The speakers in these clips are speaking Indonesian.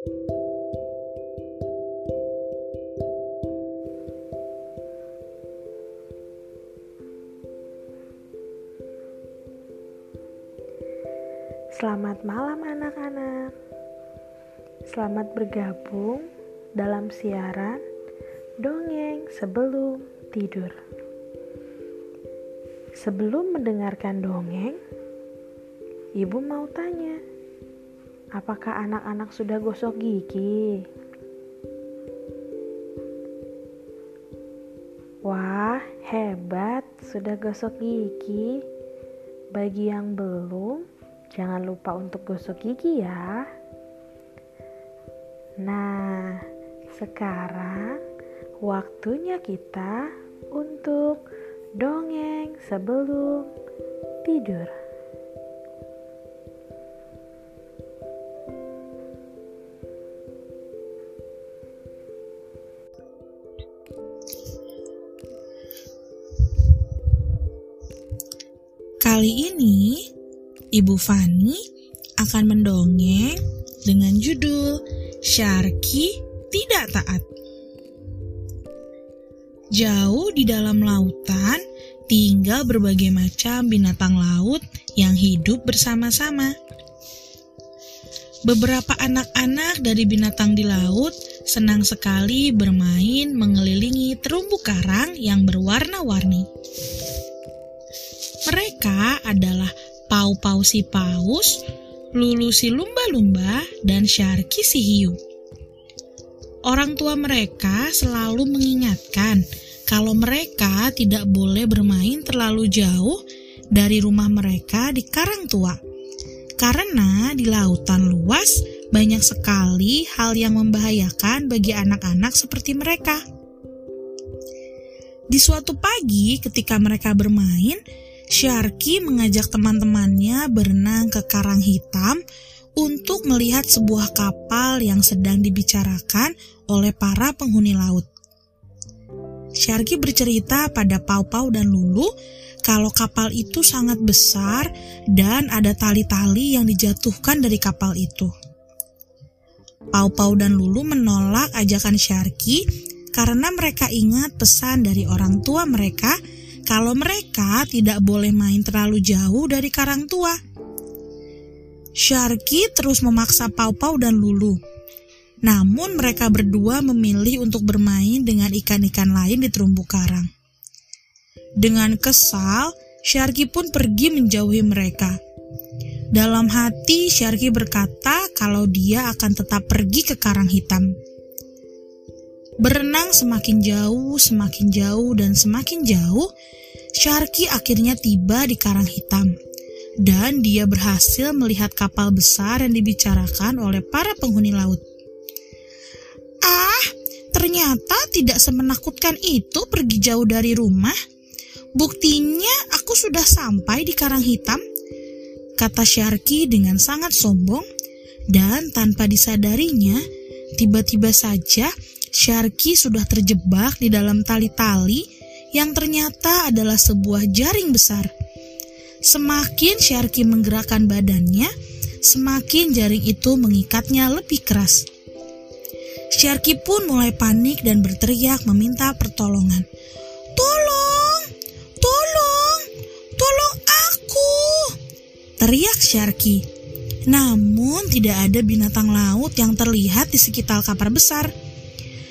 Selamat malam anak-anak. Selamat bergabung dalam siaran Dongeng Sebelum Tidur. Sebelum mendengarkan dongeng Ibu mau tanya Apakah anak-anak sudah gosok gigi? Wah, hebat, sudah gosok gigi. Bagi yang belum, Jangan lupa untuk gosok gigi ya. Nah, sekarang waktunya kita untuk dongeng sebelum tidur. Kali ini Ibu Fani akan mendongeng dengan judul Syarki Tidak Taat. Jauh di dalam lautan tinggal berbagai macam binatang laut yang hidup bersama-sama. Beberapa anak-anak dari binatang di laut senang sekali bermain mengelilingi terumbu karang yang berwarna-warni. Mereka adalah Pau-Pau si Paus, Lulu si lumba-lumba, dan Syarki si hiu. Orang tua mereka selalu mengingatkan kalau mereka tidak boleh bermain terlalu jauh dari rumah mereka di karang tua. Karena di lautan luas banyak sekali hal yang membahayakan bagi anak-anak seperti mereka. Di suatu pagi ketika mereka bermain, Syarki mengajak teman-temannya berenang ke Karang Hitam untuk melihat sebuah kapal yang sedang dibicarakan oleh para penghuni laut. Syarki bercerita pada Pau-Pau dan Lulu kalau kapal itu sangat besar dan ada tali-tali yang dijatuhkan dari kapal itu. Pau-Pau dan Lulu menolak ajakan Syarki karena mereka ingat pesan dari orang tua mereka kalau mereka tidak boleh main terlalu jauh dari karang tua. Sharky terus memaksa Pau-Pau dan Lulu. Namun mereka berdua memilih untuk bermain dengan ikan-ikan lain di terumbu karang. Dengan kesal, Sharky pun pergi menjauhi mereka. Dalam hati, Sharky berkata kalau dia akan tetap pergi ke karang hitam. Berenang semakin jauh, semakin jauh, dan semakin jauh, Sharky akhirnya tiba di Karang Hitam. Dan dia berhasil melihat kapal besar yang dibicarakan oleh para penghuni laut. Ah, ternyata tidak semenakutkan itu pergi jauh dari rumah. Buktinya aku sudah sampai di Karang Hitam, kata Sharky dengan sangat sombong. Dan tanpa disadarinya, tiba-tiba saja Sharky sudah terjebak di dalam tali-tali yang ternyata adalah sebuah jaring besar. Semakin Sharky menggerakkan badannya, semakin jaring itu mengikatnya lebih keras. Sharky pun mulai panik dan berteriak meminta pertolongan. Tolong! Tolong! Tolong aku! Teriak Sharky. Namun tidak ada binatang laut yang terlihat di sekitar kapal besar.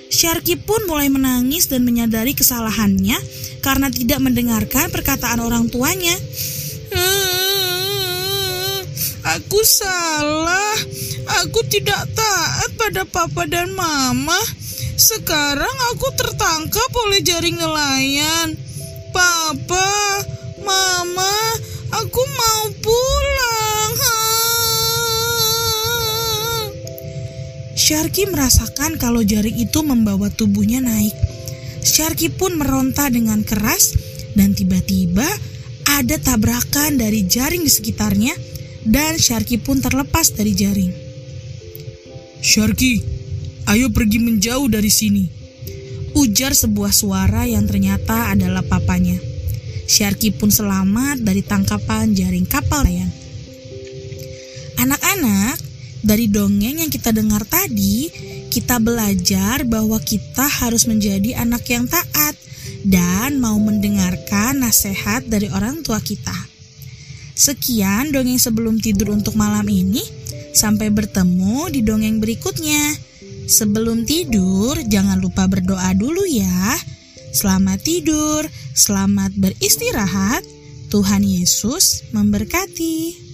Sharky pun mulai menangis dan menyadari kesalahannya karena tidak mendengarkan perkataan orang tuanya. Aku salah. Aku tidak taat pada papa dan mama. Sekarang aku tertangkap oleh jaring nelayan. Papa, Sharky merasakan kalau jaring itu membawa tubuhnya naik. Sharky pun meronta dengan keras dan tiba-tiba ada tabrakan dari jaring di sekitarnya dan Sharky pun terlepas dari jaring. Sharky, ayo pergi menjauh dari sini. Ujar sebuah suara yang ternyata adalah papanya. Sharky pun selamat dari tangkapan jaring kapal nelayan. Anak-anak, Dari dongeng yang kita dengar tadi, kita belajar bahwa kita harus menjadi anak yang taat dan mau mendengarkan nasihat dari orang tua kita. Sekian dongeng sebelum tidur untuk malam ini. Sampai bertemu di dongeng berikutnya. Sebelum tidur, jangan lupa berdoa dulu ya. Selamat tidur, selamat beristirahat. Tuhan Yesus memberkati.